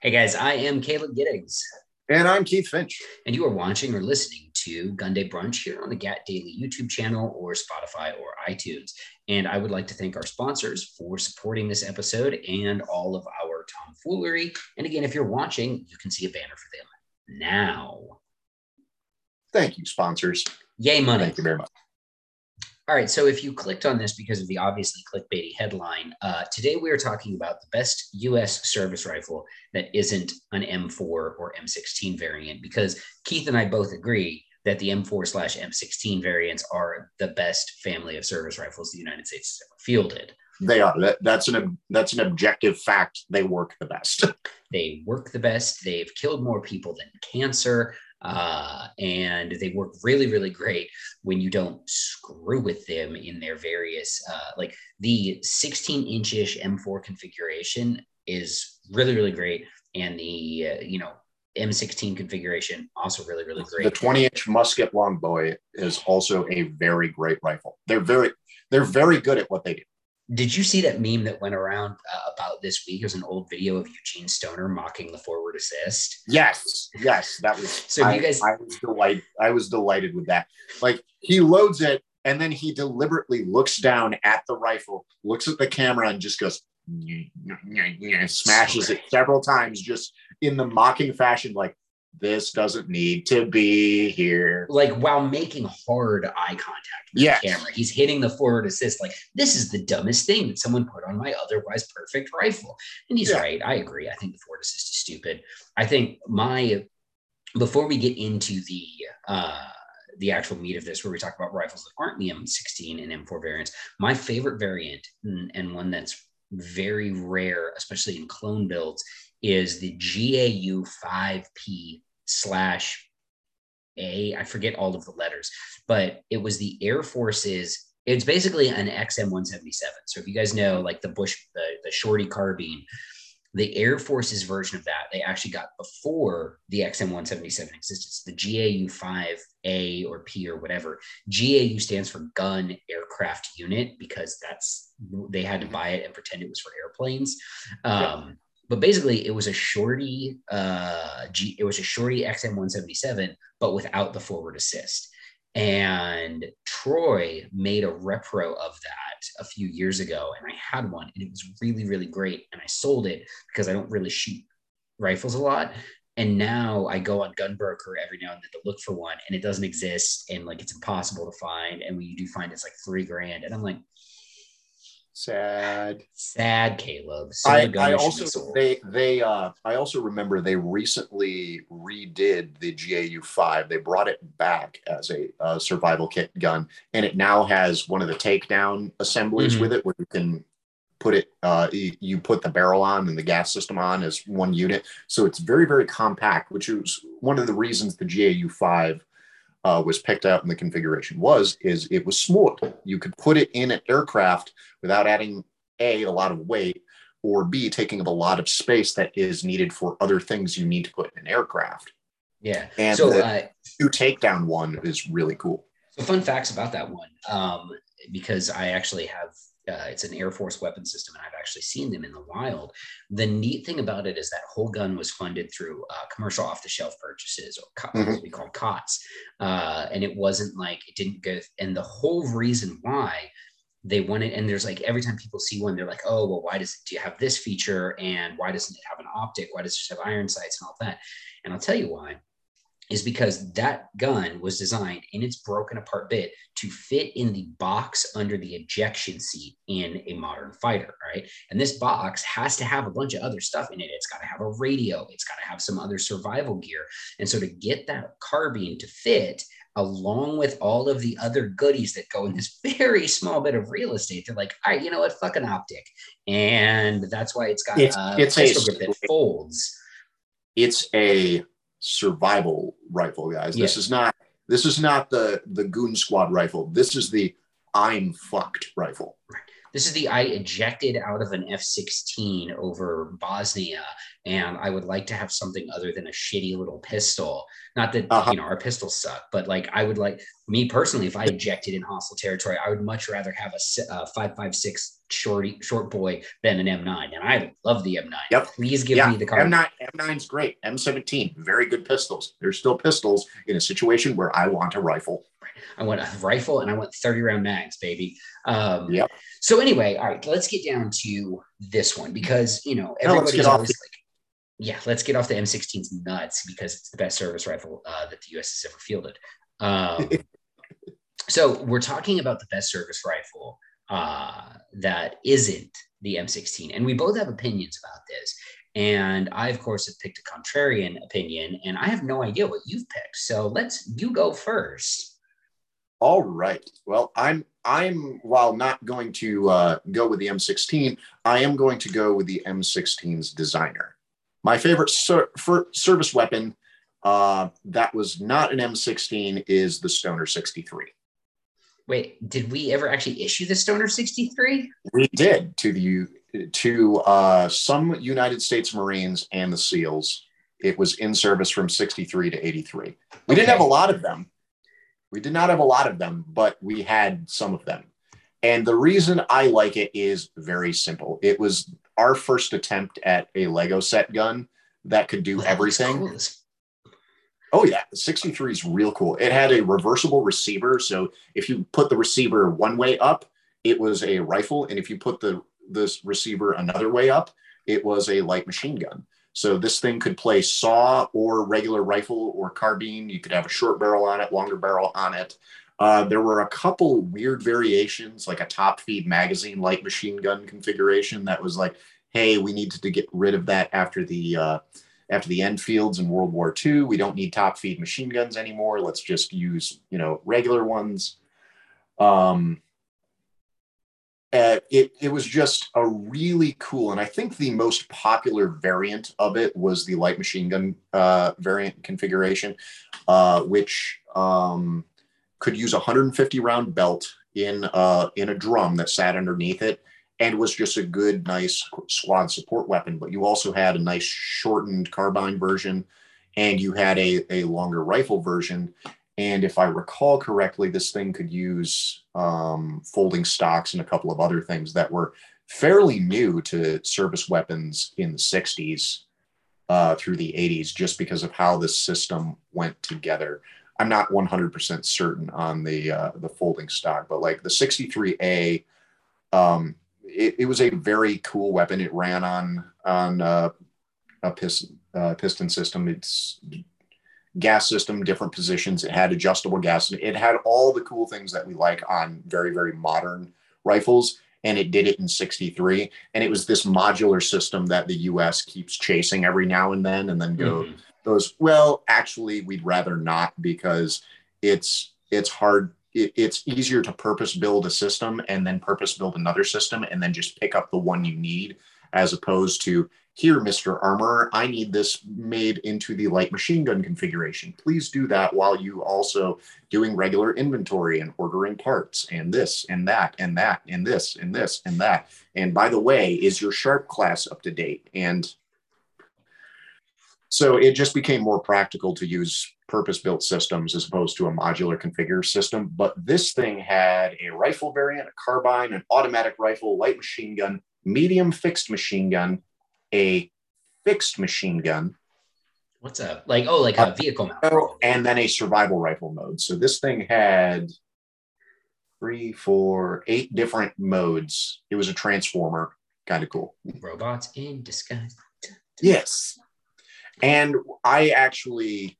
Hey guys, I am Caleb Giddings. And I'm Keith Finch. And you are watching or listening to Gun Day Brunch here on the GAT Daily YouTube channel or Spotify or iTunes. And I would like to thank our sponsors for supporting this episode and all of our tomfoolery. And again, if you're watching, you can see a banner for them now. Thank you, sponsors. Yay, money. Thank you very much. All right. So if you clicked on this because of the obviously clickbaity headline, uh, today we are talking about the best US service rifle that isn't an M4 or M16 variant, because Keith and I both agree that the M4 slash M16 variants are the best family of service rifles the United States has ever fielded. They are. That's an that's an objective fact. They work the best. they work the best. They've killed more people than cancer uh, and they work really really great when you don't screw with them in their various uh, like the 16 inchish m4 configuration is really really great. And the uh, you know m16 configuration also really really great. the 20 inch musket longbow is also a very great rifle. They're very they're very good at what they do did you see that meme that went around uh, about this week? It was an old video of Eugene Stoner mocking the forward assist. Yes, yes, that was. So I, you guys, I was delighted. I was delighted with that. Like he loads it, and then he deliberately looks down at the rifle, looks at the camera, and just goes, smashes it several times, just in the mocking fashion, like this doesn't need to be here. Like while making hard eye contact with yes. the camera, he's hitting the forward assist. Like this is the dumbest thing that someone put on my otherwise perfect rifle. And he's yeah. right. I agree. I think the forward assist is stupid. I think my before we get into the uh the actual meat of this, where we talk about rifles that aren't the M16 and M4 variants, my favorite variant and, and one that's very rare, especially in clone builds, is the GAU 5P slash A. I forget all of the letters, but it was the Air Force's. It's basically an XM 177. So if you guys know, like the Bush, the, the Shorty carbine, the Air Force's version of that, they actually got before the XM 177 existed. The GAU 5A or P or whatever. GAU stands for Gun Aircraft Unit because that's they had to buy it and pretend it was for airplanes. Um, but basically it was a shorty uh G, it was a shorty XM177 but without the forward assist. And Troy made a repro of that a few years ago and I had one and it was really really great and I sold it because I don't really shoot rifles a lot. And now I go on Gunbroker every now and then to look for one and it doesn't exist and like it's impossible to find and when you do find it, it's like 3 grand. And I'm like Sad. Sad, Caleb. I, I also they they uh I also remember they recently redid the GAU five. They brought it back as a uh, survival kit gun, and it now has one of the takedown assemblies mm-hmm. with it, where you can put it uh you, you put the barrel on and the gas system on as one unit. So it's very very compact, which is one of the reasons the GAU five uh, was picked out in the configuration was is it was small. You could put it in an aircraft without adding a a lot of weight, or b taking up a lot of space that is needed for other things you need to put in an aircraft. Yeah, and so the uh, new takedown one is really cool. So fun facts about that one, um, because I actually have uh, it's an Air Force weapon system, and I've actually seen them in the wild. The neat thing about it is that whole gun was funded through uh, commercial off-the-shelf purchases, or mm-hmm. what we call COTS, uh, and it wasn't like it didn't go. And the whole reason why they wanted, and there's like every time people see one, they're like, "Oh, well, why does it, do you have this feature, and why doesn't it have an optic? Why does it have iron sights and all that?" And I'll tell you why is because that gun was designed in its broken apart bit to fit in the box under the ejection seat in a modern fighter, right? And this box has to have a bunch of other stuff in it. It's got to have a radio, it's got to have some other survival gear. And so to get that carbine to fit, along with all of the other goodies that go in this very small bit of real estate, they're like, all right, you know what, fucking optic. And that's why it's got it's, uh, it's a, that folds. It's a survival rifle, guys. This is not this is not the the goon squad rifle. This is the I'm fucked rifle. This is the I ejected out of an F 16 over Bosnia, and I would like to have something other than a shitty little pistol. Not that, uh-huh. you know, our pistols suck, but like I would like me personally, if I ejected in hostile territory, I would much rather have a uh, five five six shorty short boy than an M9, and I love the M9. Yep. Please give yeah. me the car. M9 M9's great. M17, very good pistols. They're still pistols in a situation where I want a rifle. I want a rifle and I want 30 round mags, baby. Um, yep. So anyway, all right, let's get down to this one because you know everybody's always like, yeah, let's get off the M16's nuts because it's the best service rifle uh, that the U.S. has ever fielded. Um, so we're talking about the best service rifle uh, that isn't the M16, and we both have opinions about this. And I, of course, have picked a contrarian opinion, and I have no idea what you've picked. So let's you go first. All right. Well, I'm I'm while not going to uh, go with the M16, I am going to go with the M16's designer. My favorite ser- service weapon uh, that was not an M16 is the Stoner 63. Wait, did we ever actually issue the Stoner 63? We did to the to uh, some United States Marines and the SEALs. It was in service from 63 to 83. We okay. didn't have a lot of them. We did not have a lot of them, but we had some of them. And the reason I like it is very simple. It was our first attempt at a Lego set gun that could do everything. Oh yeah, the 63 is real cool. It had a reversible receiver, so if you put the receiver one way up, it was a rifle, and if you put the this receiver another way up, it was a light machine gun. So this thing could play saw or regular rifle or carbine. You could have a short barrel on it, longer barrel on it. Uh, there were a couple weird variations, like a top feed magazine light machine gun configuration that was like, hey, we needed to get rid of that after the uh, after the Enfields in World War II. We don't need top feed machine guns anymore. Let's just use you know regular ones. Um, uh, it, it was just a really cool, and I think the most popular variant of it was the light machine gun uh, variant configuration, uh, which um, could use a 150 round belt in uh, in a drum that sat underneath it, and was just a good, nice squad support weapon. But you also had a nice shortened carbine version, and you had a, a longer rifle version. And if I recall correctly, this thing could use um, folding stocks and a couple of other things that were fairly new to service weapons in the 60s uh, through the 80s, just because of how the system went together. I'm not 100% certain on the uh, the folding stock, but like the 63A, um, it, it, was a very cool weapon. It ran on on uh, a piston uh, piston system. It's gas system, different positions. It had adjustable gas. It had all the cool things that we like on very, very modern rifles. And it did it in 63. And it was this modular system that the US keeps chasing every now and then and then go, mm-hmm. goes, well, actually, we'd rather not because it's it's hard. It, it's easier to purpose build a system and then purpose build another system and then just pick up the one you need as opposed to here, Mr. Armorer, I need this made into the light machine gun configuration. Please do that while you also doing regular inventory and ordering parts and this and that and that and this and this and that. And by the way, is your sharp class up to date? And so it just became more practical to use purpose built systems as opposed to a modular configure system. But this thing had a rifle variant, a carbine, an automatic rifle, light machine gun, medium fixed machine gun, a fixed machine gun. What's a like? Oh, like a uh, vehicle mount. Oh, and then a survival rifle mode. So this thing had three, four, eight different modes. It was a transformer. Kind of cool. Robots in disguise. Yes. And I actually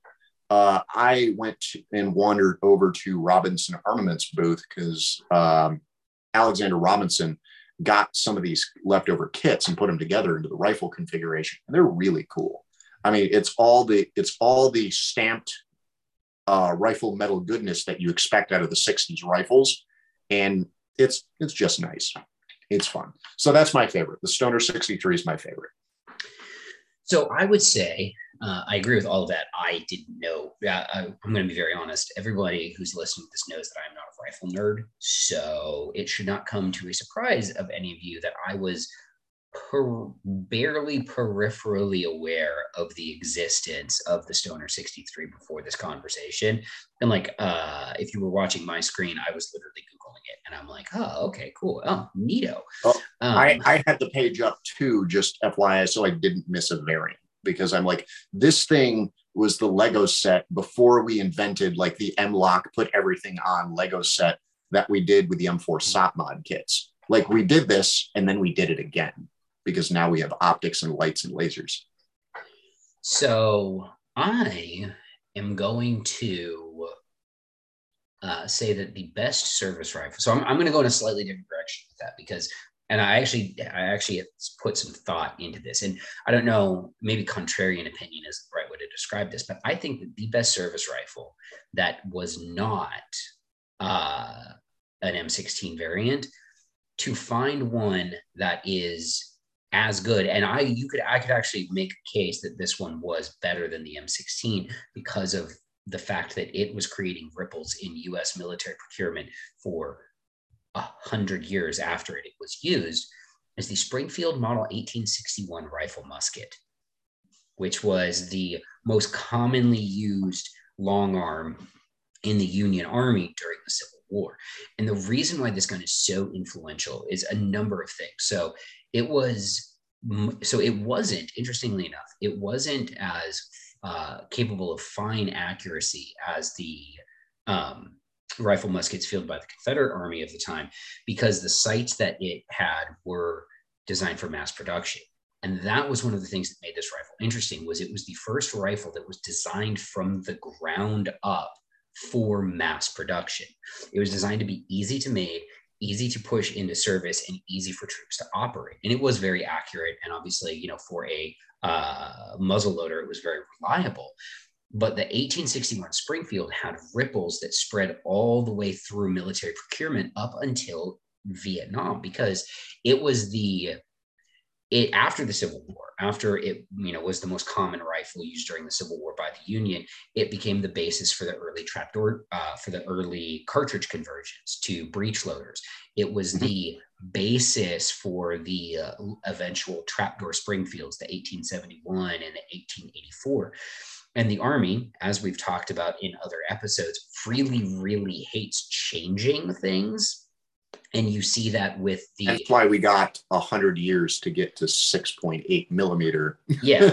uh, I went and wandered over to Robinson Armaments booth because um, Alexander Robinson got some of these leftover kits and put them together into the rifle configuration and they're really cool. I mean it's all the it's all the stamped uh, rifle metal goodness that you expect out of the 60s rifles and it's it's just nice. It's fun. So that's my favorite. The stoner 63 is my favorite so i would say uh, I agree with all of that. I didn't know. Yeah, I, am going to be very honest. Everybody who's listening to this knows that I'm not a rifle nerd, so it should not come to a surprise of any of you that I was per, barely peripherally aware of the existence of the Stoner 63 before this conversation. And like, uh, if you were watching my screen, I was literally Googling it and I'm like, oh, okay, cool. Oh, neato. Well, um, I, I had the page up too, just FYI, so I didn't miss a variant because I'm like, this thing was the Lego set before we invented like the M-LOK, put everything on Lego set that we did with the M4 SOPMOD kits. Like we did this and then we did it again because now we have optics and lights and lasers. So I am going to uh, say that the best service rifle. So I'm, I'm going to go in a slightly different direction with that because, and I actually, I actually put some thought into this, and I don't know, maybe contrarian opinion is the right way to describe this, but I think that the best service rifle that was not uh, an M16 variant to find one that is as good. And i you could i could actually make a case that this one was better than the m16 because of the fact that it was creating ripples in us military procurement for a hundred years after it was used is the springfield model 1861 rifle musket which was the most commonly used long arm in the union army during the civil war. And the reason why this gun is so influential is a number of things. So it was so it wasn't interestingly enough it wasn't as uh, capable of fine accuracy as the um, rifle muskets fielded by the confederate army of the time because the sights that it had were designed for mass production. And that was one of the things that made this rifle interesting was it was the first rifle that was designed from the ground up for mass production. It was designed to be easy to make easy to push into service and easy for troops to operate. And it was very accurate. And obviously, you know, for a uh, muzzle loader, it was very reliable. But the 1861 Springfield had ripples that spread all the way through military procurement up until Vietnam because it was the it after the Civil War, after it you know was the most common rifle used during the Civil War by the Union, it became the basis for the early trapdoor uh, for the early cartridge conversions to breech loaders. It was mm-hmm. the basis for the uh, eventual trapdoor Springfields, the 1871 and the 1884. And the Army, as we've talked about in other episodes, really, really hates changing things and you see that with the that's why we got a hundred years to get to 6.8 millimeter. Yeah.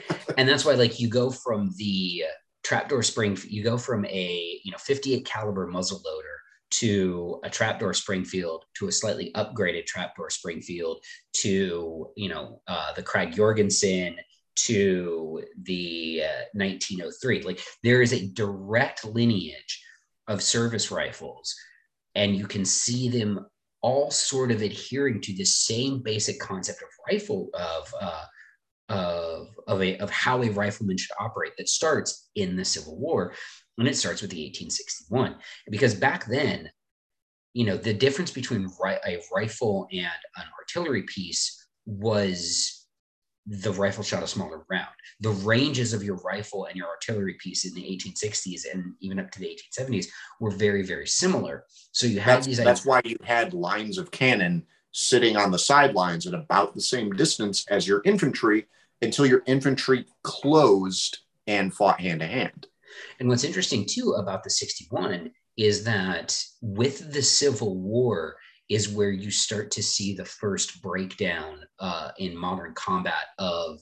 And that's why like you go from the trapdoor spring you go from a you know 58 caliber muzzle loader to a trapdoor springfield to a slightly upgraded trapdoor springfield to you know uh, the Krag Jorgensen to the uh, 1903 like there is a direct lineage of service rifles and you can see them all sort of adhering to the same basic concept of rifle of uh, of of a of how a rifleman should operate that starts in the Civil War, and it starts with the 1861 because back then, you know, the difference between ri- a rifle and an artillery piece was the rifle shot a smaller round. The ranges of your rifle and your artillery piece in the 1860s and even up to the 1870s were very, very similar. So you had that's, these. That's why you had lines of cannon sitting on the sidelines at about the same distance as your infantry until your infantry closed and fought hand to hand. And what's interesting too about the 61 is that with the Civil War, is where you start to see the first breakdown uh, in modern combat of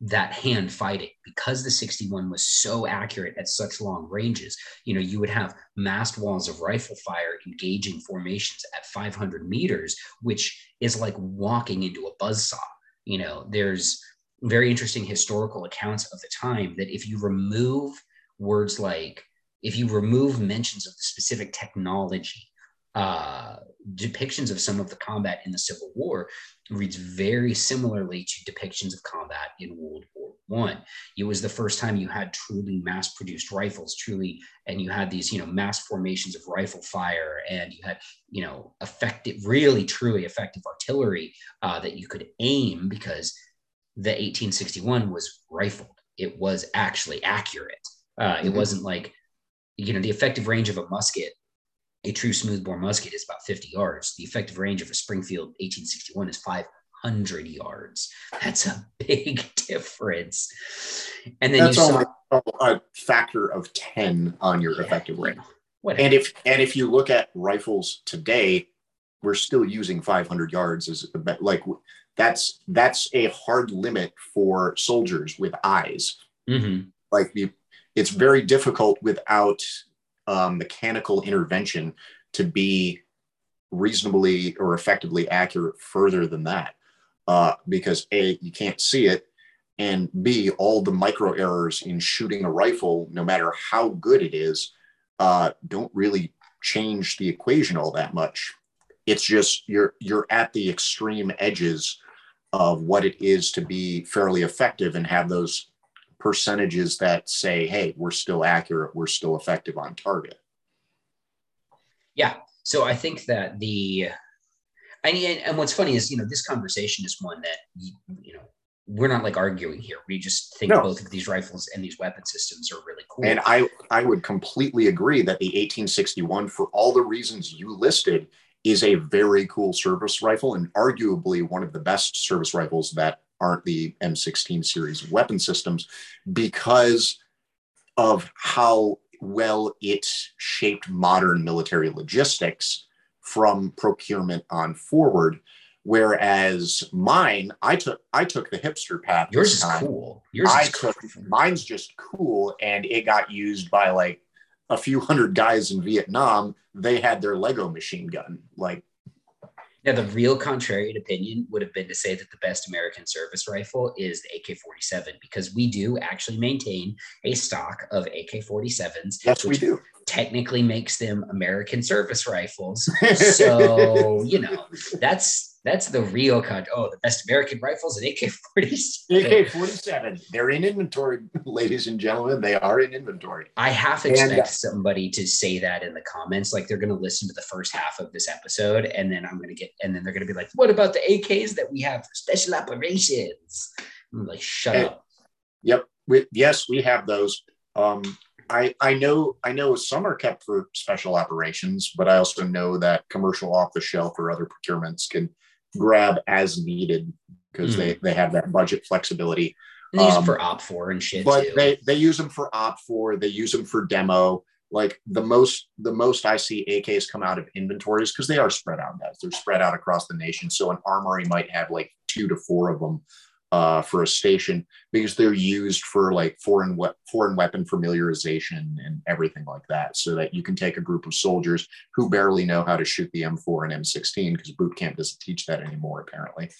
that hand fighting. Because the 61 was so accurate at such long ranges you know you would have massed walls of rifle fire engaging formations at 500 meters which is like walking into a buzz saw you know there's very interesting historical accounts of the time that if you remove words like if you remove mentions of the specific technology uh, depictions of some of the combat in the Civil War reads very similarly to depictions of combat in World War One. It was the first time you had truly mass-produced rifles, truly, and you had these, you know, mass formations of rifle fire, and you had, you know, effective, really, truly effective artillery uh, that you could aim because the 1861 was rifled. It was actually accurate. Uh, it mm-hmm. wasn't like, you know, the effective range of a musket a true smoothbore musket is about 50 yards. The effective range of a Springfield 1861 is 500 yards. That's a big difference. And then That's you saw a factor of 10 on your yeah, effective range. And if and if you look at rifles today, we're still using 500 yards as like that's that's a hard limit for soldiers with eyes. Mm-hmm. Like you, it's very difficult without um, mechanical intervention to be reasonably or effectively accurate further than that. Uh, because a you can't see it and b all the micro errors in shooting a rifle no matter how good it is uh, don't really change the equation all that much. It's just you're you're at the extreme edges of what it is to be fairly effective and have those percentages that say hey we're still accurate we're still effective on target. Yeah so i think that the and, and what's funny is you know this conversation is one that you know we're not like arguing here. We just think no. both of these rifles and these weapon systems are really cool. And i i would completely agree that the 1861 for all the reasons you listed is a very cool service rifle and arguably one of the best service rifles that aren't the M16 series weapon systems because of how well it shaped modern military logistics from procurement on forward. Whereas mine, I took I took the hipster path. Yours is cool. Yours I took cool. mine's just cool, and it got used by like a few hundred guys in Vietnam they had their Lego machine gun. Like, now the real contrarian opinion would have been to say that the best American service rifle is the AK-47 because we do actually maintain a stock of AK-47s. Yes, we do. Technically makes them American service rifles. so you know that's that's the real cut. Oh, the best American rifles and AK 47. AK 47. They're in inventory, ladies and gentlemen. They are in inventory. I half expect and, uh, somebody to say that in the comments. Like they're going to listen to the first half of this episode. And then I'm going to get, and then they're going to be like, what about the AKs that we have for special operations? I'm like, shut and, up. Yep. We, yes, we have those. Um, I, I know I know some are kept for special operations, but I also know that commercial off the shelf or other procurements can grab as needed because mm. they they have that budget flexibility. And they use um, them for OPFOR and shit. But too. they they use them for OPFOR. They use them for demo. Like the most the most I see AKs come out of inventories because they are spread out, guys. They're spread out across the nation. So an armory might have like two to four of them uh, for a station because they're used for like foreign we- foreign weapon familiarization and everything like that, so that you can take a group of soldiers who barely know how to shoot the M4 and M16 because boot camp doesn't teach that anymore apparently,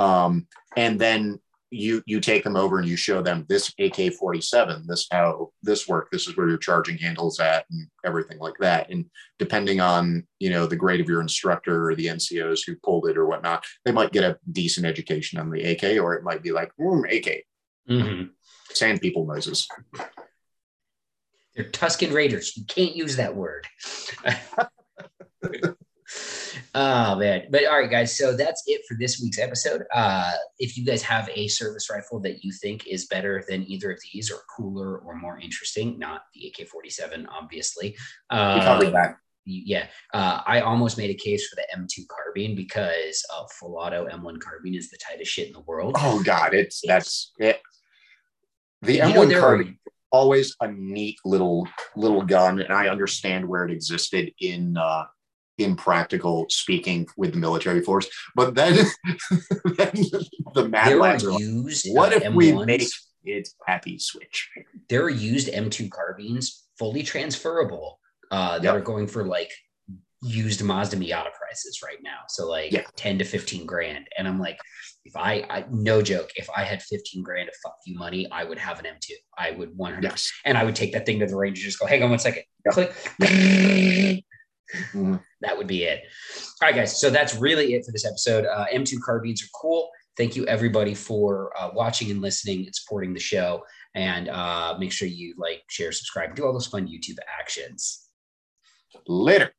um, and then you you take them over and you show them this AK-47, this how this work, this is where your charging handles at, and everything like that. And depending on you know the grade of your instructor or the NCOs who pulled it or whatnot, they might get a decent education on the AK, or it might be like mm, AK, mm-hmm. sand people noises. They're Tusken Raiders. You can't use that word. Oh man. But all right, guys. So that's it for this week's episode. Uh, if you guys have a service rifle that you think is better than either of these or cooler or more interesting, not the AK-47, obviously. Uh, covered that. Yeah. Uh, I almost made a case for the M2 carbine because uh, full auto M1 carbine is the tightest shit in the world. Oh God. It's, it's that's it. The M1 know, carbine always a neat little little gun and i understand where it existed in uh in practical speaking with the military force. But then, then the mad lads are like, what uh, if M1s. we make it happy switch? There are used M2 carbines fully transferable uh, that yep. are going for like used Mazda Miata prices right now. So like yeah. 10 to 15 grand. And I'm like, if I, I, no joke, if I had 15 grand of fuck you money, I would have an M2. I would 100 yes. and I would take that thing to the range and just go, hang on one second. Yep. Click. Mm-hmm. That would be it. All right, guys. So that's really it for this episode. Uh, M2 carbines are cool. Thank you, everybody, for uh, watching and listening and supporting the show. And uh, make sure you like, share, subscribe, do all those fun YouTube actions. Later.